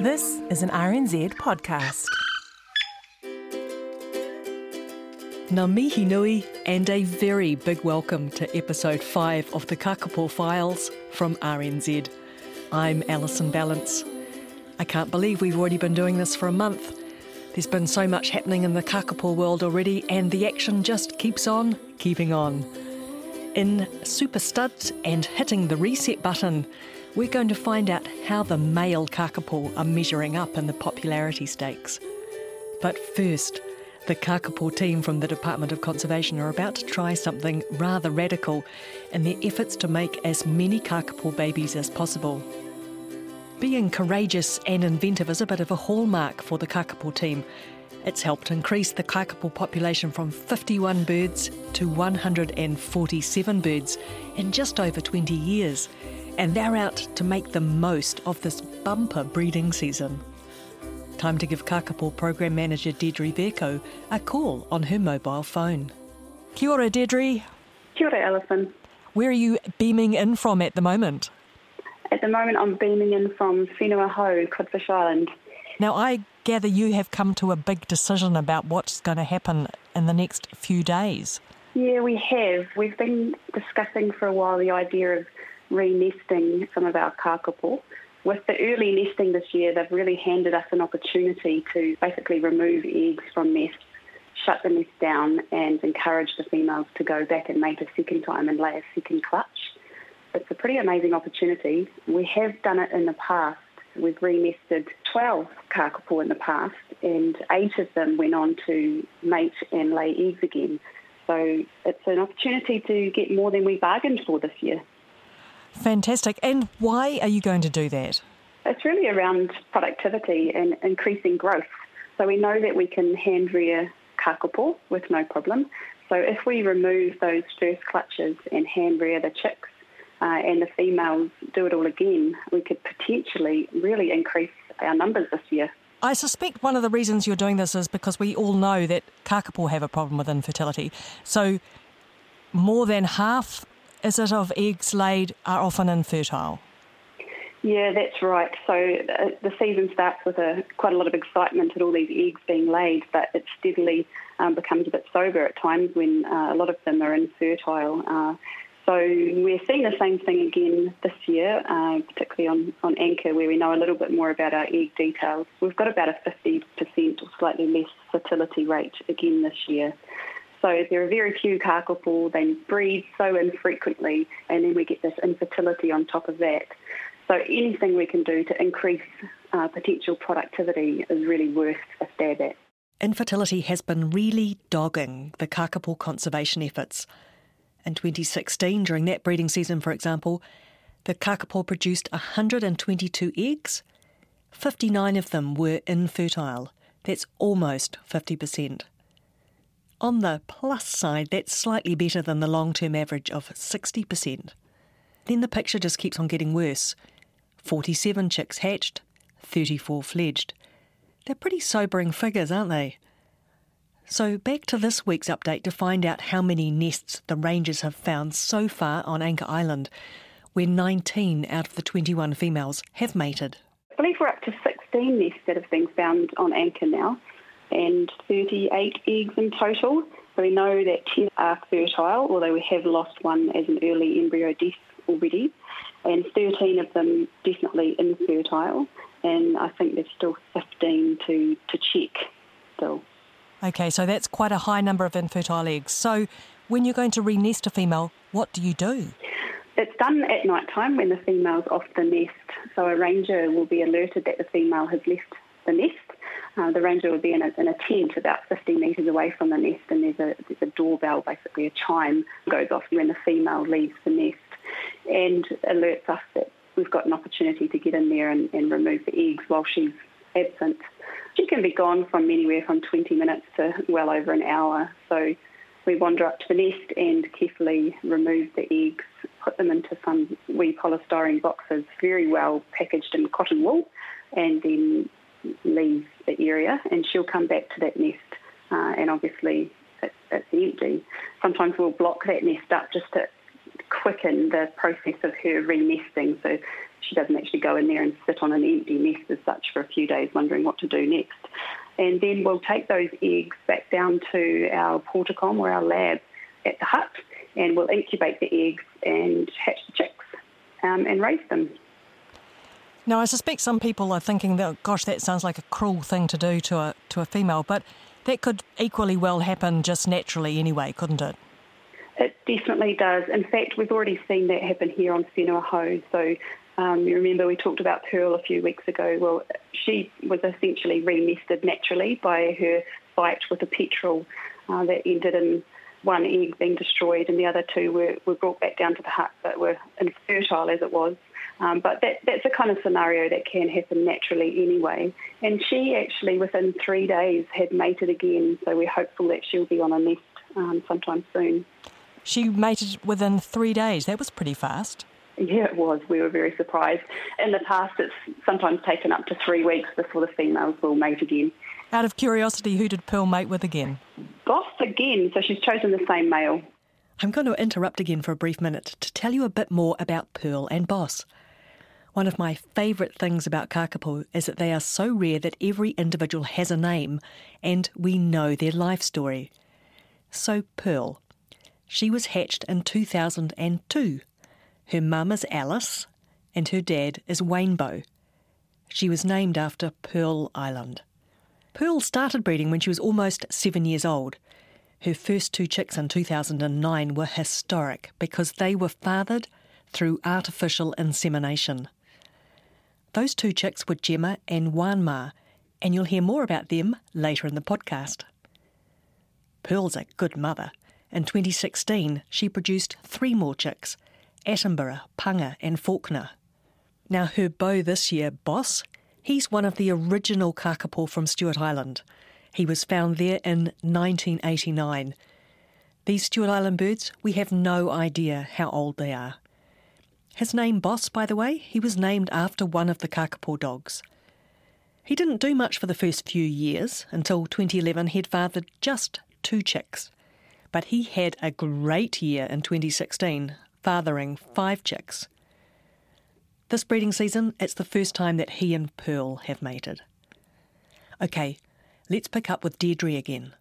This is an RNZ podcast. Ngā mihi nui and a very big welcome to episode 5 of the Kakapo Files from RNZ. I'm Alison Ballance. I can't believe we've already been doing this for a month. There's been so much happening in the Kakapo world already, and the action just keeps on keeping on. In Super Studs and hitting the reset button, we're going to find out how the male kakapo are measuring up in the popularity stakes. But first, the kakapo team from the Department of Conservation are about to try something rather radical in their efforts to make as many kakapo babies as possible. Being courageous and inventive is a bit of a hallmark for the kakapo team. It's helped increase the kakapo population from 51 birds to 147 birds in just over 20 years and they're out to make the most of this bumper breeding season. Time to give Kakapo Program Manager Deirdre Vercoe a call on her mobile phone. Kia ora, Deirdre. Kia ora, Alison. Where are you beaming in from at the moment? At the moment, I'm beaming in from Whenua Hou, Codfish Island. Now, I gather you have come to a big decision about what's going to happen in the next few days. Yeah, we have. We've been discussing for a while the idea of re-nesting some of our kakapo. With the early nesting this year, they've really handed us an opportunity to basically remove eggs from nests, shut the nest down, and encourage the females to go back and mate a second time and lay a second clutch. It's a pretty amazing opportunity. We have done it in the past. We've re-nested 12 kakapo in the past, and eight of them went on to mate and lay eggs again. So it's an opportunity to get more than we bargained for this year. Fantastic. And why are you going to do that? It's really around productivity and increasing growth. So we know that we can hand rear kakapo with no problem. So if we remove those first clutches and hand rear the chicks uh, and the females do it all again, we could potentially really increase our numbers this year. I suspect one of the reasons you're doing this is because we all know that kakapo have a problem with infertility. So more than half is it of eggs laid are often infertile? Yeah, that's right. So uh, the season starts with a, quite a lot of excitement at all these eggs being laid, but it steadily um, becomes a bit sober at times when uh, a lot of them are infertile. Uh, so we're seeing the same thing again this year, uh, particularly on, on Anchor, where we know a little bit more about our egg details. We've got about a 50% or slightly less fertility rate again this year. So there are very few kakapo, they breed so infrequently, and then we get this infertility on top of that. So anything we can do to increase uh, potential productivity is really worth a stab at. Infertility has been really dogging the kakapo conservation efforts. In 2016, during that breeding season, for example, the kakapo produced 122 eggs. 59 of them were infertile. That's almost 50%. On the plus side, that's slightly better than the long term average of 60%. Then the picture just keeps on getting worse 47 chicks hatched, 34 fledged. They're pretty sobering figures, aren't they? So, back to this week's update to find out how many nests the rangers have found so far on Anchor Island, where 19 out of the 21 females have mated. I believe we're up to 16 nests that have been found on Anchor now and 38 eggs in total. So we know that 10 are fertile, although we have lost one as an early embryo death already, and 13 of them definitely infertile, and I think there's still 15 to, to check still. Okay, so that's quite a high number of infertile eggs. So when you're going to re-nest a female, what do you do? It's done at night time when the female's off the nest. So a ranger will be alerted that the female has left the nest uh, the ranger would be in a, in a tent about 50 metres away from the nest, and there's a, there's a doorbell, basically a chime goes off when the female leaves the nest, and alerts us that we've got an opportunity to get in there and, and remove the eggs while she's absent. She can be gone from anywhere from 20 minutes to well over an hour. So we wander up to the nest and carefully remove the eggs, put them into some wee polystyrene boxes, very well packaged in cotton wool, and then leave the area. And she'll come back to that nest, uh, and obviously it, it's empty. Sometimes we'll block that nest up just to quicken the process of her re-nesting. So she doesn't actually go in there and sit on an empty nest as such for a few days wondering what to do next. And then we'll take those eggs back down to our Portacom or our lab at the hut and we'll incubate the eggs and hatch the chicks um, and raise them. Now, I suspect some people are thinking that, gosh, that sounds like a cruel thing to do to a, to a female, but that could equally well happen just naturally anyway, couldn't it? It definitely does. In fact, we've already seen that happen here on Whenua Hou. So um, you remember we talked about Pearl a few weeks ago. Well, she was essentially re-nested naturally by her fight with a petrel uh, that ended in one egg being destroyed and the other two were, were brought back down to the hut but were infertile as it was. Um, but that, that's a kind of scenario that can happen naturally anyway. And she actually, within three days, had mated again, so we're hopeful that she'll be on a nest um, sometime soon. She mated within three days. That was pretty fast. Yeah, it was. We were very surprised. In the past, it's sometimes taken up to three weeks before the females will mate again. Out of curiosity, who did Pearl mate with again? Boss again, so she's chosen the same male. I'm going to interrupt again for a brief minute to tell you a bit more about Pearl and Boss. One of my favourite things about kakapo is that they are so rare that every individual has a name and we know their life story. So, Pearl. She was hatched in 2002 her mum is Alice, and her dad is Wainbow. She was named after Pearl Island. Pearl started breeding when she was almost seven years old. Her first two chicks in 2009 were historic because they were fathered through artificial insemination. Those two chicks were Gemma and Wanma, and you'll hear more about them later in the podcast. Pearl's a good mother. In 2016, she produced three more chicks Attenborough, Panga, and Faulkner. Now, her beau this year, Boss, he's one of the original kakapo from Stewart Island. He was found there in 1989. These Stewart Island birds, we have no idea how old they are. His name, Boss, by the way, he was named after one of the kakapo dogs. He didn't do much for the first few years. Until 2011, he'd fathered just two chicks. But he had a great year in 2016, fathering five chicks. This breeding season, it's the first time that he and Pearl have mated. Okay, let's pick up with Deirdre again.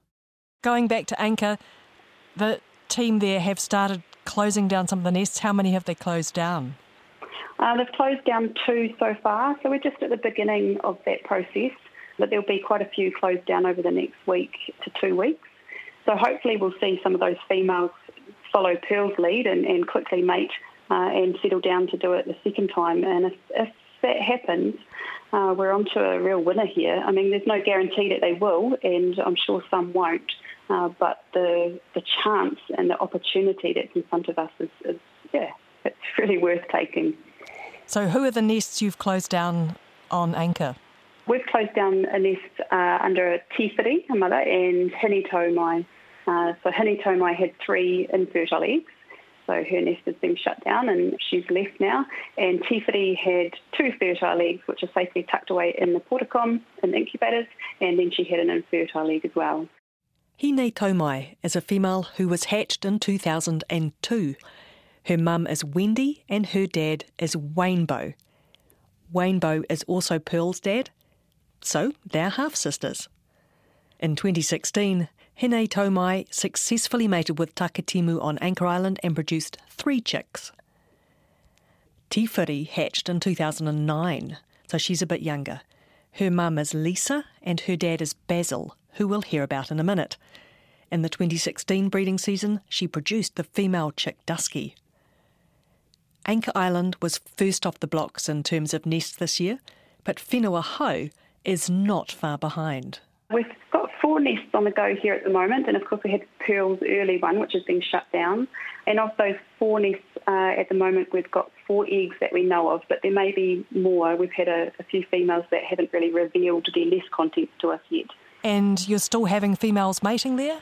Going back to Anchor, the team there have started closing down some of the nests. How many have they closed down? Uh, they've closed down two so far, so we're just at the beginning of that process. But there'll be quite a few closed down over the next week to two weeks. So hopefully we'll see some of those females follow Pearl's lead and, and quickly mate uh, and settle down to do it the second time. And if, if that happens, uh, we're onto a real winner here. I mean, there's no guarantee that they will, and I'm sure some won't. Uh, but the the chance and the opportunity that's in front of us is, is, yeah, it's really worth taking. So, who are the nests you've closed down on Anchor? We've closed down a nest uh, under a Tifiri, a mother, and Hinito, my uh, so Hine Taumai had three infertile eggs. So her nest has been shut down and she's left now. And Tifiri had two fertile eggs, which are safely tucked away in the Portacom in incubators, and then she had an infertile egg as well. Hine Taumai is a female who was hatched in 2002. Her mum is Wendy and her dad is Wainbow. Wainbow is also Pearl's dad, so they're half sisters. In 2016, Hine Taumai successfully mated with Takitimu on Anchor Island and produced three chicks. Tifiri hatched in 2009, so she's a bit younger. Her mum is Lisa and her dad is Basil, who we'll hear about in a minute. In the 2016 breeding season, she produced the female chick Dusky. Anchor Island was first off the blocks in terms of nests this year, but Whenua Hou is not far behind. We've got four nests on the go here at the moment, and of course we had Pearl's early one, which has been shut down. And of those four nests uh, at the moment, we've got four eggs that we know of, but there may be more. We've had a, a few females that haven't really revealed their nest contents to us yet. And you're still having females mating there?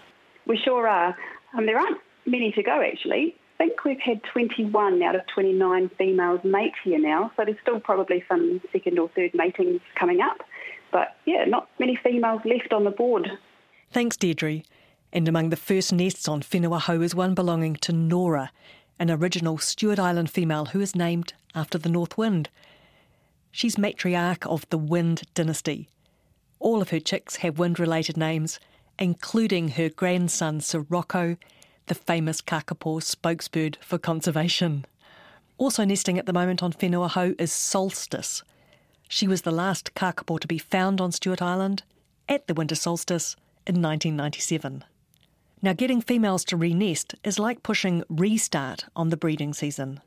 We sure are. Um, there aren't many to go actually. I think we've had 21 out of 29 females mate here now, so there's still probably some second or third matings coming up. But yeah, not many females left on the board. Thanks, Deirdre. And among the first nests on Whenua is one belonging to Nora, an original Stewart Island female who is named after the North Wind. She's matriarch of the Wind dynasty. All of her chicks have wind related names, including her grandson Sirocco the famous kakapo spokesbird for conservation. Also nesting at the moment on Whenua Hou is Solstice. She was the last kakapo to be found on Stewart Island at the winter solstice in 1997. Now, getting females to re-nest is like pushing restart on the breeding season.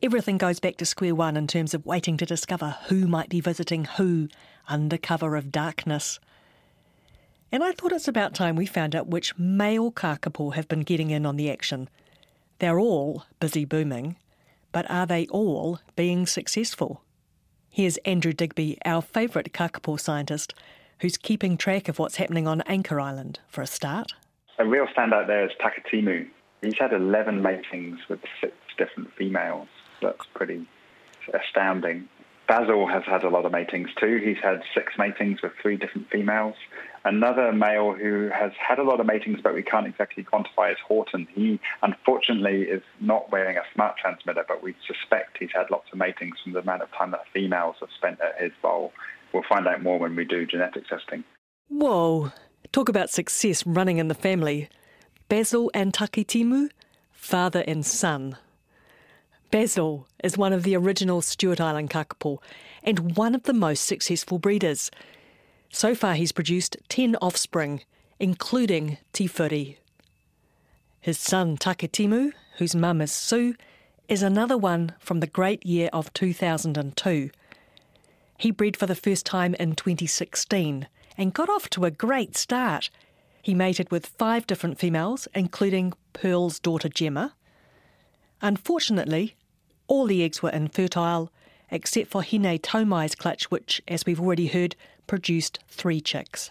Everything goes back to square one in terms of waiting to discover who might be visiting who under cover of darkness. And I thought it's about time we found out which male kakapo have been getting in on the action. They're all busy booming, but are they all being successful? Here's Andrew Digby, our favourite kakapo scientist, who's keeping track of what's happening on Anchor Island for a start. A real standout there is Takitimu. He's had 11 matings with six different females. That's pretty astounding. Basil has had a lot of matings too. He's had six matings with three different females. Another male who has had a lot of matings, but we can't exactly quantify, is Horton. He unfortunately is not wearing a smart transmitter, but we suspect he's had lots of matings from the amount of time that females have spent at his bowl. We'll find out more when we do genetic testing. Whoa! Talk about success running in the family. Basil and Takitimu, father and son. Basil is one of the original Stewart Island kakapo and one of the most successful breeders. So far, he's produced 10 offspring, including Tifuri. His son Takitimu, whose mum is Sue, is another one from the great year of 2002. He bred for the first time in 2016 and got off to a great start. He mated with five different females, including Pearl's daughter Gemma. Unfortunately, all the eggs were infertile, except for Hine Taumai's clutch, which, as we've already heard, produced three chicks.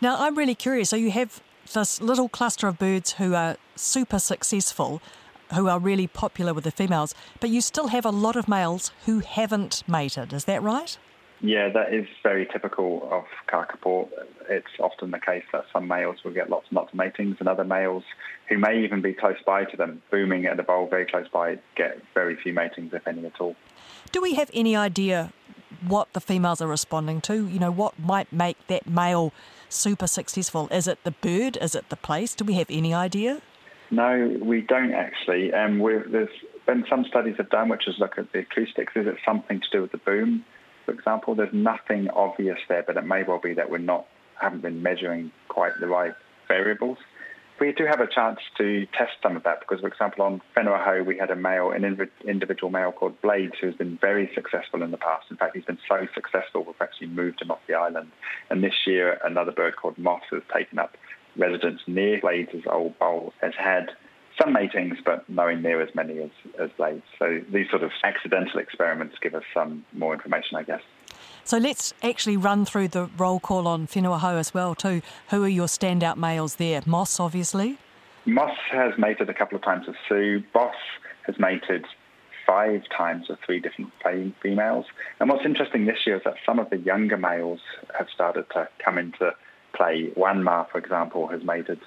Now, I'm really curious. So, you have this little cluster of birds who are super successful, who are really popular with the females, but you still have a lot of males who haven't mated. Is that right? Yeah, that is very typical of kakapo. It's often the case that some males will get lots and lots of matings, and other males who may even be close by to them, booming at a bowl very close by, get very few matings, if any at all. Do we have any idea what the females are responding to? You know, what might make that male super successful? Is it the bird? Is it the place? Do we have any idea? No, we don't actually. Um, there's been some studies have done, which is look at the acoustics. Is it something to do with the boom? For example, there's nothing obvious there, but it may well be that we're not haven't been measuring quite the right variables. We do have a chance to test some of that because, for example, on Whenua we had a male, an individual male called Blades, who's been very successful in the past. In fact, he's been so successful, we've actually moved him off the island. And this year, another bird called Moss has taken up residence near Blades' old bowl, has had some matings, but nowhere near as many as, as blades. So these sort of accidental experiments give us some more information, I guess. So let's actually run through the roll call on Whenua Hou as well too. Who are your standout males there? Moss, obviously. Moss has mated a couple of times with Sue. Boss has mated five times with three different females. And what's interesting this year is that some of the younger males have started to come into play. Wanma, for example, has mated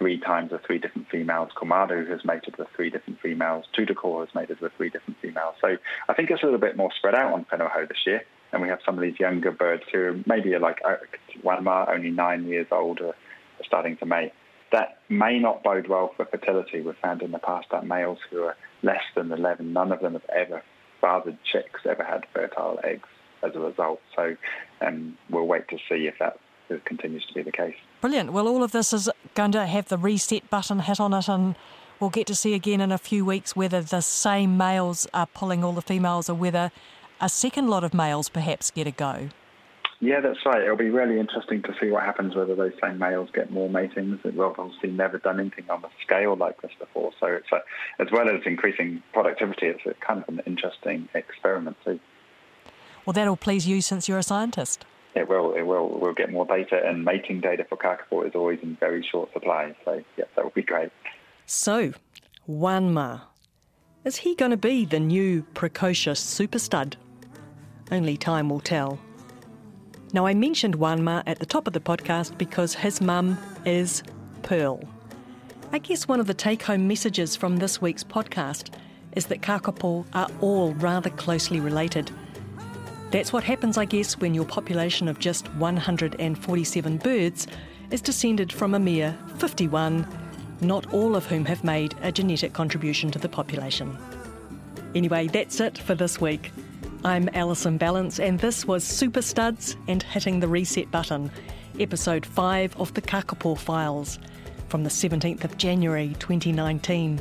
three times with three different females. Komadu has mated with three different females. Tutoko has mated with three different females. So I think it's a little bit more spread out on Whenua this year. And we have some of these younger birds who maybe are like uh, Wanma, only nine years old, are starting to mate. That may not bode well for fertility. We've found in the past that males who are less than 11, none of them have ever fathered chicks, ever had fertile eggs as a result. So um, we'll wait to see if that continues to be the case. Brilliant. Well, all of this is going to have the reset button hit on it, and we'll get to see again in a few weeks whether the same males are pulling all the females or whether a second lot of males perhaps get a go. Yeah, that's right. It'll be really interesting to see what happens whether those same males get more matings. We've obviously never done anything on a scale like this before, so it's a, as well as increasing productivity, it's a kind of an interesting experiment too. Well, that'll please you since you're a scientist. It will. It will. We'll get more data, and mating data for kakapo is always in very short supply. So, yeah, that would be great. So, Wanma. Is he going to be the new precocious super stud? Only time will tell. Now, I mentioned Wanma at the top of the podcast because his mum is Pearl. I guess one of the take home messages from this week's podcast is that kakapo are all rather closely related. That's what happens, I guess, when your population of just 147 birds is descended from a mere 51, not all of whom have made a genetic contribution to the population. Anyway, that's it for this week. I'm Alison Ballance, and this was Super Studs and Hitting the Reset Button, episode 5 of the Kakapo Files from the 17th of January 2019.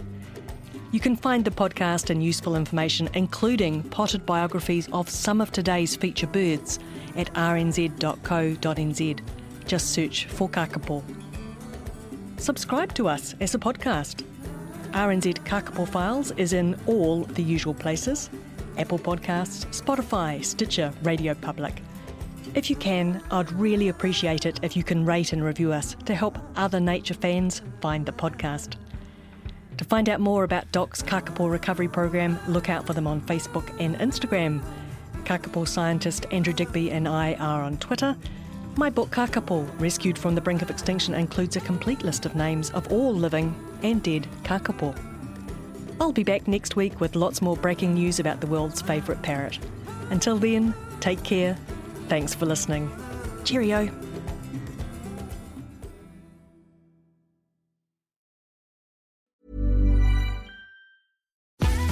You can find the podcast and useful information, including potted biographies of some of today's feature birds, at rnz.co.nz. Just search for Kakapo. Subscribe to us as a podcast. RNZ Kakapo Files is in all the usual places Apple Podcasts, Spotify, Stitcher, Radio Public. If you can, I'd really appreciate it if you can rate and review us to help other nature fans find the podcast. To find out more about Doc's Kakapo Recovery Program, look out for them on Facebook and Instagram. Kakapo scientist Andrew Digby and I are on Twitter. My book Kakapo, Rescued from the Brink of Extinction, includes a complete list of names of all living and dead kakapo. I'll be back next week with lots more breaking news about the world's favourite parrot. Until then, take care. Thanks for listening. Cheerio.